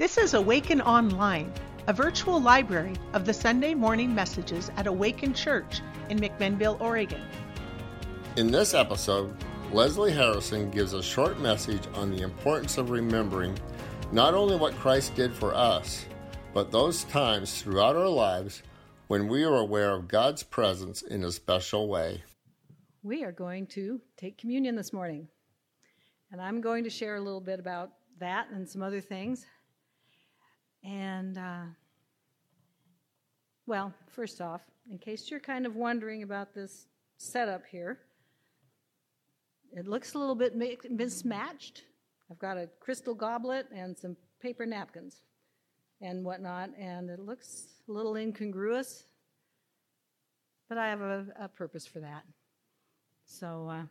This is Awaken Online, a virtual library of the Sunday morning messages at Awaken Church in McMinnville, Oregon. In this episode, Leslie Harrison gives a short message on the importance of remembering not only what Christ did for us, but those times throughout our lives when we are aware of God's presence in a special way. We are going to take communion this morning. And I'm going to share a little bit about that and some other things. And, uh, well, first off, in case you're kind of wondering about this setup here, it looks a little bit mismatched. I've got a crystal goblet and some paper napkins and whatnot, and it looks a little incongruous, but I have a, a purpose for that. So, uh,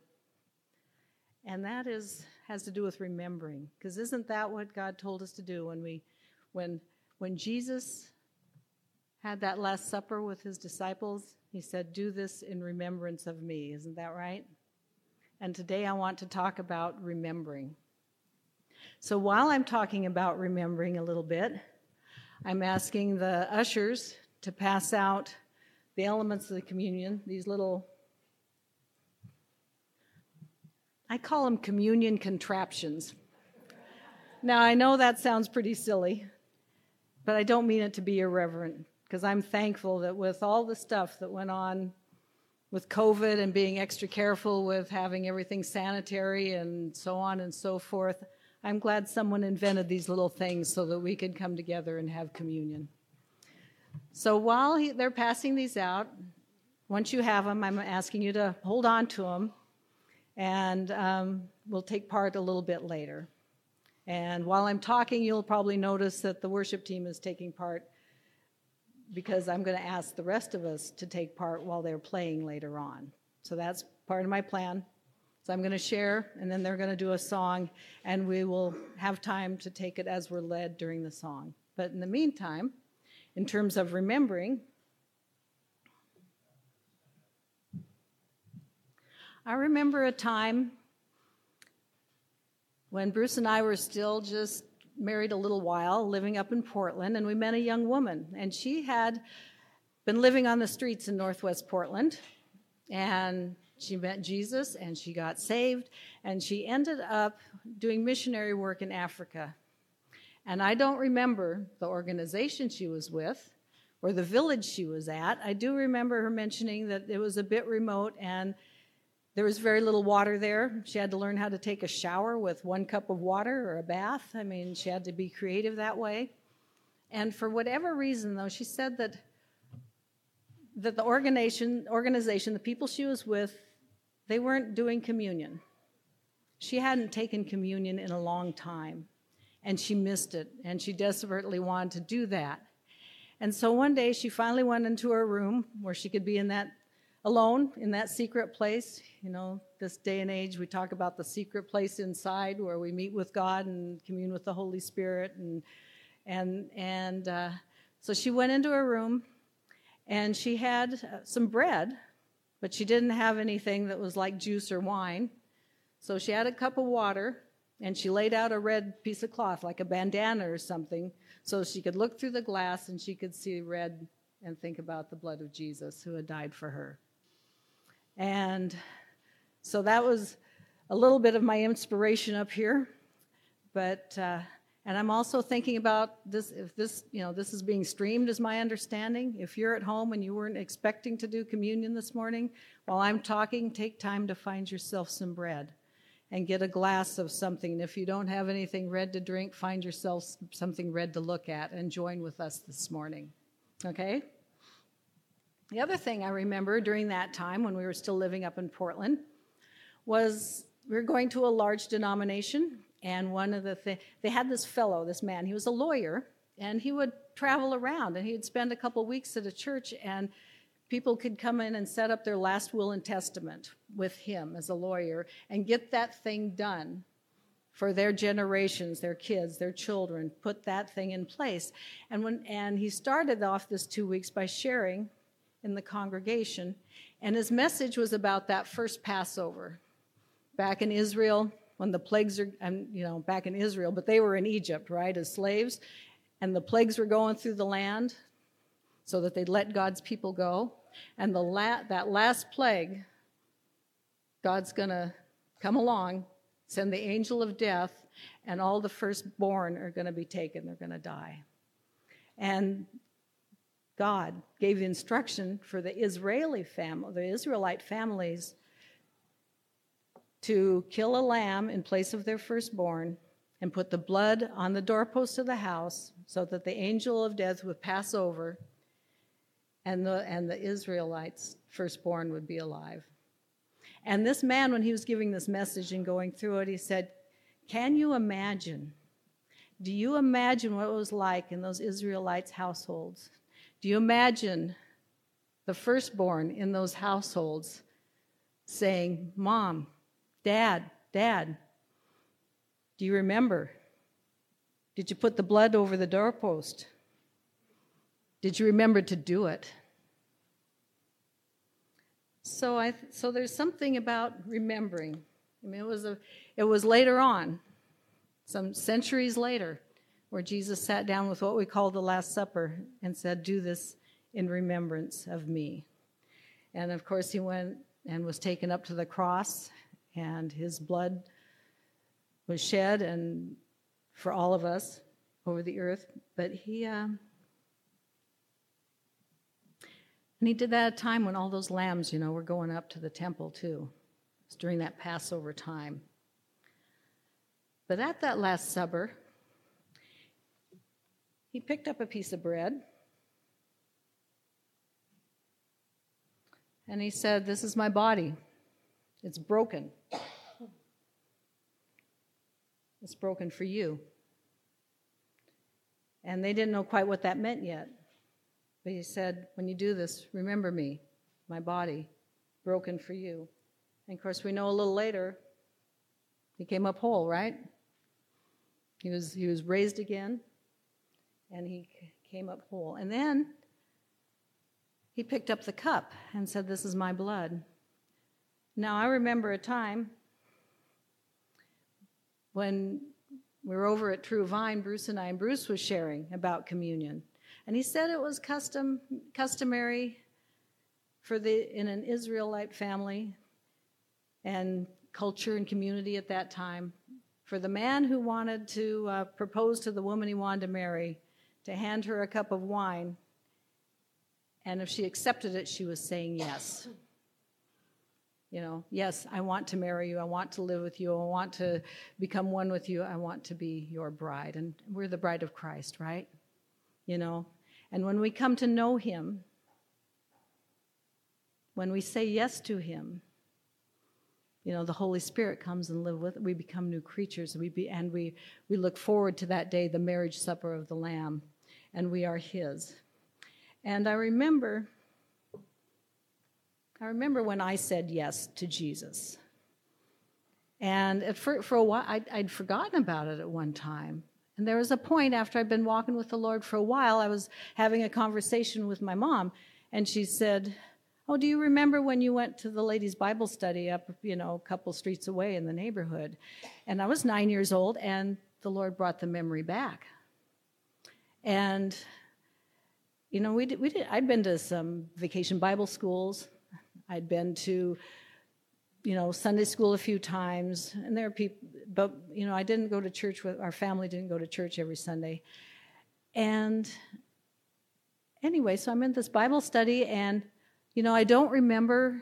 and that is has to do with remembering, because isn't that what God told us to do when we when, when Jesus had that Last Supper with his disciples, he said, Do this in remembrance of me. Isn't that right? And today I want to talk about remembering. So while I'm talking about remembering a little bit, I'm asking the ushers to pass out the elements of the communion, these little, I call them communion contraptions. Now, I know that sounds pretty silly, but I don't mean it to be irreverent because I'm thankful that with all the stuff that went on with COVID and being extra careful with having everything sanitary and so on and so forth, I'm glad someone invented these little things so that we could come together and have communion. So while he, they're passing these out, once you have them, I'm asking you to hold on to them, and um, we'll take part a little bit later. And while I'm talking, you'll probably notice that the worship team is taking part because I'm going to ask the rest of us to take part while they're playing later on. So that's part of my plan. So I'm going to share, and then they're going to do a song, and we will have time to take it as we're led during the song. But in the meantime, in terms of remembering, I remember a time when Bruce and I were still just married a little while, living up in Portland, and we met a young woman. And she had been living on the streets in Northwest Portland. And she met Jesus and she got saved. And she ended up doing missionary work in Africa. And I don't remember the organization she was with or the village she was at. I do remember her mentioning that it was a bit remote and there was very little water there. She had to learn how to take a shower with one cup of water or a bath. I mean, she had to be creative that way. And for whatever reason, though, she said that that the organization, organization, the people she was with, they weren't doing communion. She hadn't taken communion in a long time, and she missed it, and she desperately wanted to do that. And so one day she finally went into her room where she could be in that alone in that secret place. You know, this day and age, we talk about the secret place inside where we meet with God and commune with the Holy Spirit. And, and, and uh, so she went into her room and she had uh, some bread, but she didn't have anything that was like juice or wine. So she had a cup of water and she laid out a red piece of cloth, like a bandana or something, so she could look through the glass and she could see red and think about the blood of Jesus who had died for her. And so that was a little bit of my inspiration up here. But, uh, and I'm also thinking about this, if this, you know, this is being streamed, is my understanding. If you're at home and you weren't expecting to do communion this morning, while I'm talking, take time to find yourself some bread and get a glass of something. And if you don't have anything red to drink, find yourself something red to look at and join with us this morning. Okay? The other thing I remember during that time when we were still living up in Portland was we were going to a large denomination, and one of the they had this fellow, this man, he was a lawyer, and he would travel around and he'd spend a couple weeks at a church, and people could come in and set up their last will and testament with him as a lawyer and get that thing done for their generations, their kids, their children, put that thing in place. And when and he started off this two weeks by sharing in the congregation. And his message was about that first Passover. Back in Israel, when the plagues are, and you know, back in Israel, but they were in Egypt, right, as slaves, and the plagues were going through the land so that they'd let God's people go. And the la- that last plague, God's going to come along, send the angel of death, and all the firstborn are going to be taken. They're going to die. And God gave instruction for the Israeli family, the Israelite families, to kill a lamb in place of their firstborn and put the blood on the doorpost of the house so that the angel of death would pass over and the, and the Israelites' firstborn would be alive. And this man, when he was giving this message and going through it, he said, Can you imagine? Do you imagine what it was like in those Israelites' households do you imagine the firstborn in those households saying, Mom, Dad, Dad, do you remember? Did you put the blood over the doorpost? Did you remember to do it? So I so there's something about remembering. I mean it was a it was later on, some centuries later, where Jesus sat down with what we call the Last Supper and said, Do this in remembrance of me. And of course, he went and was taken up to the cross, and his blood was shed and for all of us over the earth. But he, uh, and he did that at a time when all those lambs, you know, were going up to the temple too. It was during that Passover time. But at that Last Supper, he picked up a piece of bread and he said, This is my body. It's broken. It's broken for you. And they didn't know quite what that meant yet. But he said, When you do this, remember me, my body, broken for you. And of course, we know a little later, he came up whole, right? He was, he was raised again and he came up whole. And then he picked up the cup and said, This is my blood. Now, I remember a time when we were over at True Vine, Bruce and I, and Bruce was sharing about communion. And he said it was custom, customary for the, in an Israelite family and culture and community at that time for the man who wanted to uh, propose to the woman he wanted to marry to hand her a cup of wine. And if she accepted it, she was saying yes. You know, yes, I want to marry you. I want to live with you. I want to become one with you. I want to be your bride. And we're the bride of Christ, right? You know, and when we come to know him, when we say yes to him, you know the holy spirit comes and live with we become new creatures. We be, and we we look forward to that day the marriage supper of the lamb and we are his. And i remember i remember when i said yes to jesus. And for, for a while I'd, I'd forgotten about it at one time. And there was a point after i'd been walking with the lord for a while i was having a conversation with my mom and she said Oh, do you remember when you went to the ladies' Bible study up, you know, a couple streets away in the neighborhood? And I was nine years old, and the Lord brought the memory back. And, you know, we did, we did, I'd been to some vacation Bible schools. I'd been to, you know, Sunday school a few times. And there are people, but, you know, I didn't go to church with, our family didn't go to church every Sunday. And anyway, so I'm in this Bible study, and you know, I don't remember.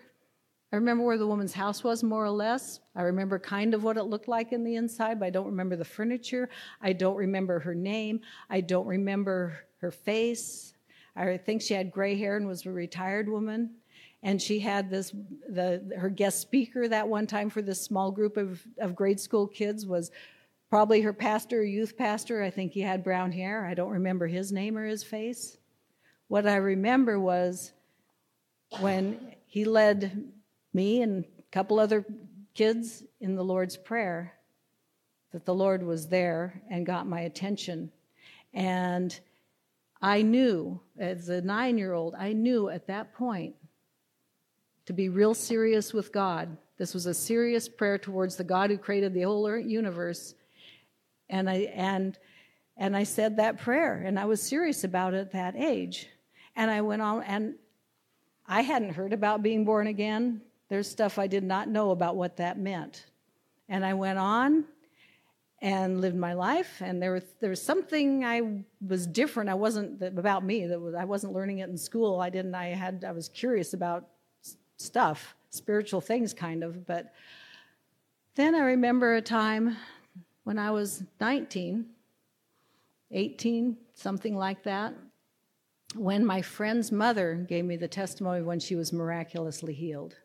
I remember where the woman's house was, more or less. I remember kind of what it looked like in the inside, but I don't remember the furniture. I don't remember her name. I don't remember her face. I think she had gray hair and was a retired woman. And she had this, the, her guest speaker that one time for this small group of, of grade school kids was probably her pastor, youth pastor. I think he had brown hair. I don't remember his name or his face. What I remember was when he led me and a couple other kids in the Lord's Prayer, that the Lord was there and got my attention. And I knew, as a nine year old, I knew at that point to be real serious with God This was a serious prayer towards the God who created the whole universe. And I and and I said that prayer, and I was serious about it at that age. And I went on, and I hadn't heard about being born again. There's stuff I did not know about what that meant. And I went on and lived my life, and there was, there was something I was different. I wasn't about me. That was I wasn't learning it in school. I didn't. I had. I was curious about stuff, spiritual things, kind of. But then I remember a time when I was 19 18, something like that, when my friend's mother gave me the testimony when she was miraculously healed.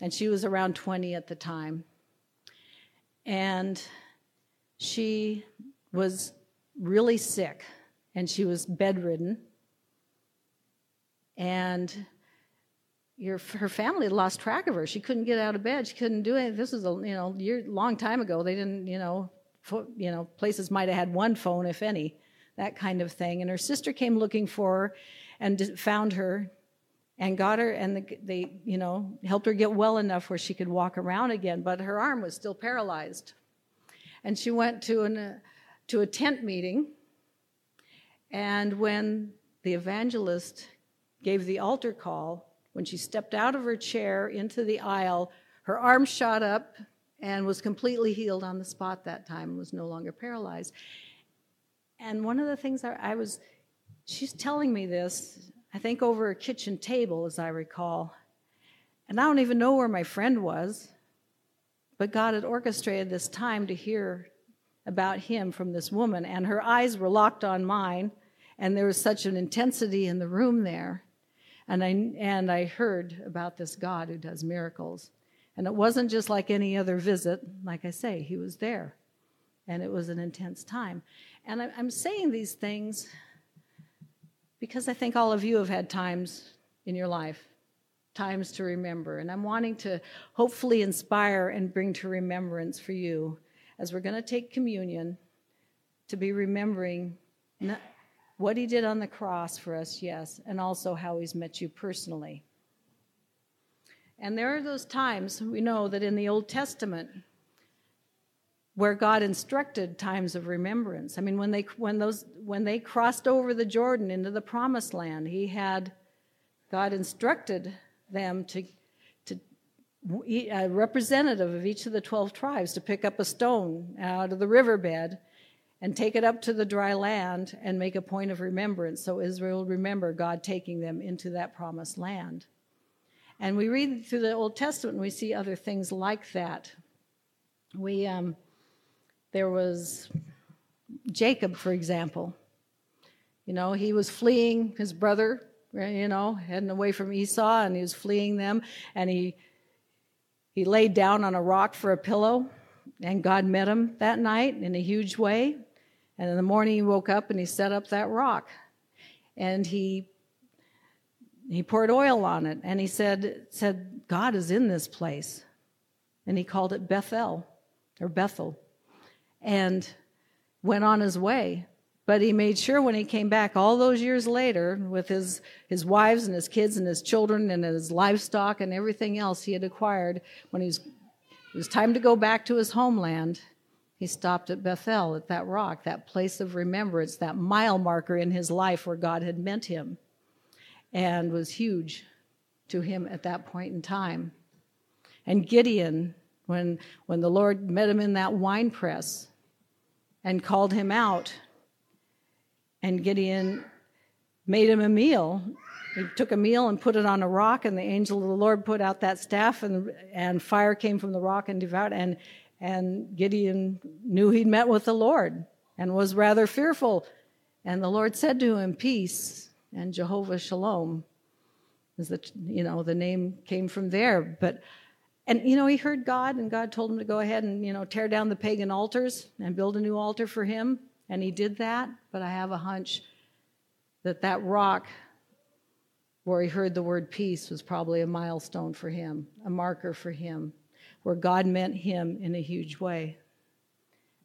And she was around 20 at the time. And she was really sick and she was bedridden. And your, her family lost track of her. She couldn't get out of bed. She couldn't do anything. This was a you know year, long time ago. They didn't you know you know, places might have had one phone, if any, that kind of thing. And her sister came looking for her and found her and got her, and they, you know, helped her get well enough where she could walk around again, but her arm was still paralyzed. And she went to, an, uh, to a tent meeting, and when the evangelist gave the altar call, when she stepped out of her chair into the aisle, her arm shot up and was completely healed on the spot that time, and was no longer paralyzed. And one of the things I, I was, she's telling me this, I think over a kitchen table, as I recall. And I don't even know where my friend was, but God had orchestrated this time to hear about him from this woman. And her eyes were locked on mine, and there was such an intensity in the room there. And I, and I heard about this God who does miracles. And it wasn't just like any other visit. Like I say, he was there. And it was an intense time. And I'm saying these things because I think all of you have had times in your life, times to remember. And I'm wanting to hopefully inspire and bring to remembrance for you as we're going to take communion to be remembering what he did on the cross for us, yes, and also how he's met you personally. And there are those times we know that in the Old Testament where God instructed times of remembrance. I mean, when they when those when they crossed over the Jordan into the promised land, he had God instructed them to to a representative of each of the 12 tribes to pick up a stone out of the riverbed and take it up to the dry land and make a point of remembrance so Israel would remember God taking them into that promised land. And we read through the Old Testament and we see other things like that. We, um, there was Jacob, for example. You know, he was fleeing his brother, you know, heading away from Esau, and he was fleeing them, and he he laid down on a rock for a pillow, and God met him that night in a huge way. And in the morning he woke up and he set up that rock. And he he poured oil on it and he said, said, God is in this place. And he called it Bethel or Bethel and went on his way. But he made sure when he came back all those years later with his, his wives and his kids and his children and his livestock and everything else he had acquired, when he was, it was time to go back to his homeland, he stopped at Bethel, at that rock, that place of remembrance, that mile marker in his life where God had meant him and was huge to him at that point in time. And Gideon, when, when the Lord met him in that wine press and called him out, and Gideon made him a meal. He took a meal and put it on a rock, and the angel of the Lord put out that staff, and, and fire came from the rock and devoured. And, and Gideon knew he'd met with the Lord and was rather fearful. And the Lord said to him, Peace, and Jehovah Shalom is the you know the name came from there. But and you know he heard God and God told him to go ahead and you know tear down the pagan altars and build a new altar for him and he did that. But I have a hunch that that rock where he heard the word peace was probably a milestone for him, a marker for him, where God meant him in a huge way.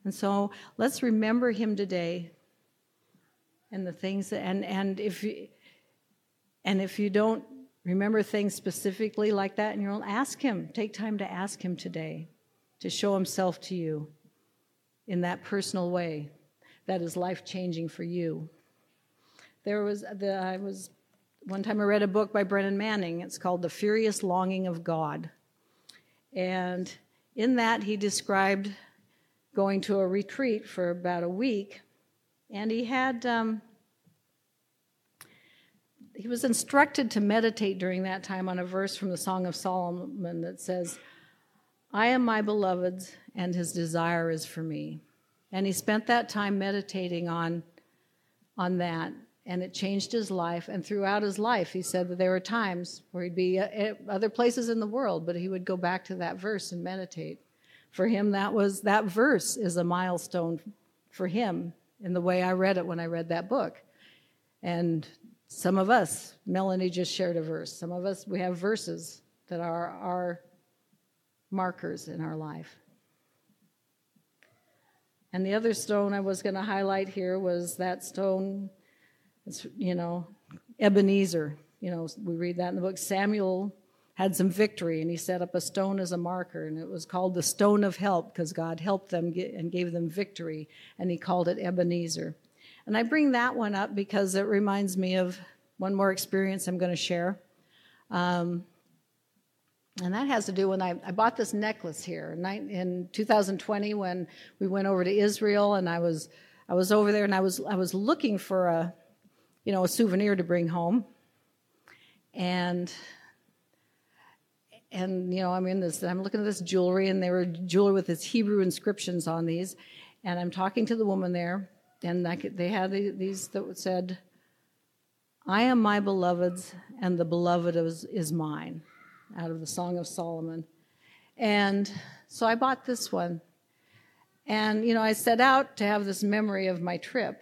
And so let's remember him today and the things that, and and if you, and if you don't remember things specifically like that in your own, ask Him. Take time to ask Him today to show Himself to you in that personal way that is life changing for you. There was the I was one time I read a book by Brennan Manning. It's called The Furious Longing of God. And in that he described going to a retreat for about a week and he had um, he was instructed to meditate during that time on a verse from the Song of Solomon that says, I am my beloved's, and his desire is for me. And he spent that time meditating on, on that, and it changed his life. And throughout his life, he said that there were times where he'd be at other places in the world, but he would go back to that verse and meditate. For him, that was that verse is a milestone for him in the way I read it when I read that book. And some of us, Melanie just shared a verse. Some of us, we have verses that are our markers in our life. And the other stone I was going to highlight here was that stone, it's, you know, Ebenezer. You know, we read that in the book. Samuel had some victory and he set up a stone as a marker and it was called the stone of help because God helped them get, and gave them victory and he called it Ebenezer. And I bring that one up because it reminds me of one more experience I'm going to share. Um, and that has to do when I, I bought this necklace here in 2020 when we went over to Israel and I was I was over there and I was I was looking for a you know a souvenir to bring home. And and you know I'm in this I'm looking at this jewelry and they were jewelry with this Hebrew inscriptions on these. And I'm talking to the woman there and they had these that said I am my beloved's and the beloved is, is mine out of the Song of Solomon. And so I bought this one. And, you know, I set out to have this memory of my trip.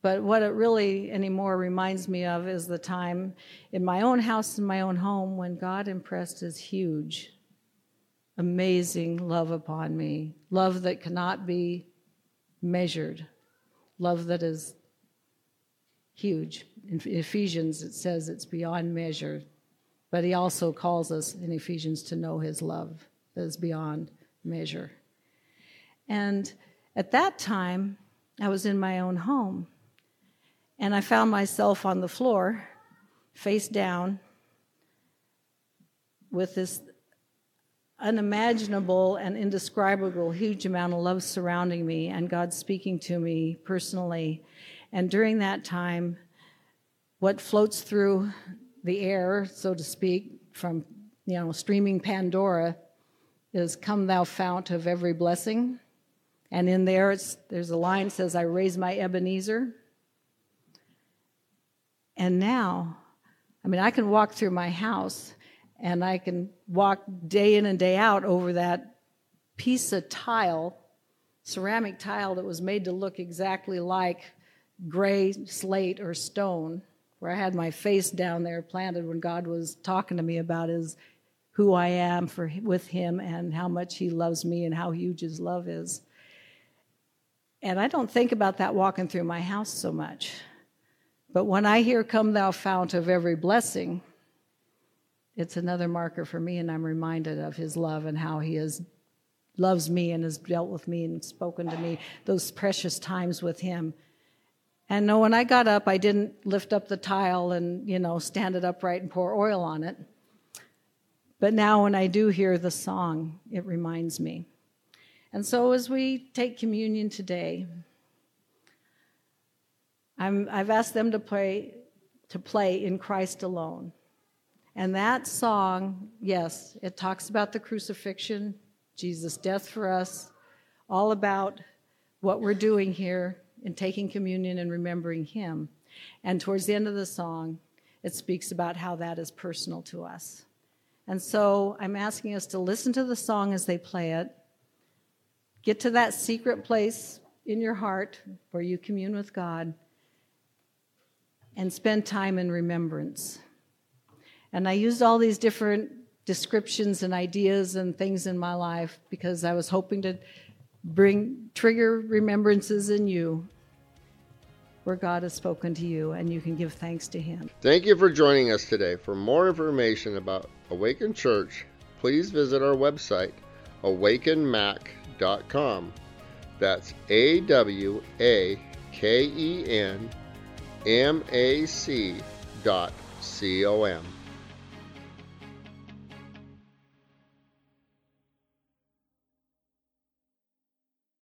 But what it really anymore reminds me of is the time in my own house, in my own home, when God impressed his huge, amazing love upon me. Love that cannot be measured, love that is huge. In Ephesians, it says it's beyond measure. But he also calls us in Ephesians to know his love that is beyond measure. And at that time, I was in my own home. And I found myself on the floor, face down, with this unimaginable and indescribable huge amount of love surrounding me, and God speaking to me personally. And during that time, what floats through the air, so to speak, from you know streaming Pandora, is "Come, thou fount of every blessing," and in there there's a line that says, "I raise my Ebenezer." And now, I mean, I can walk through my house and I can walk day in and day out over that piece of tile, ceramic tile that was made to look exactly like gray slate or stone where I had my face down there planted when God was talking to me about his who I am for with him and how much he loves me and how huge his love is. And I don't think about that walking through my house so much. But when I hear come thou fount of every blessing, it's another marker for me and I'm reminded of his love and how he has loves me and has dealt with me and spoken to me those precious times with him and no, when I got up, I didn't lift up the tile and, you know, stand it upright and pour oil on it. But now when I do hear the song, it reminds me. And so as we take communion today, i have asked them to play, to play in Christ alone. And that song, yes, it talks about the crucifixion, Jesus' death for us, all about what we're doing here in taking communion and remembering Him. And towards the end of the song, it speaks about how that is personal to us. And so I'm asking us to listen to the song as they play it, get to that secret place in your heart where you commune with God, and spend time in remembrance. And I used all these different descriptions and ideas and things in my life because I was hoping to bring trigger remembrances in you where God has spoken to you and you can give thanks to Him. Thank you for joining us today. For more information about Awaken Church, please visit our website, awakenmac.com. That's A W A K E N M A C dot C O M.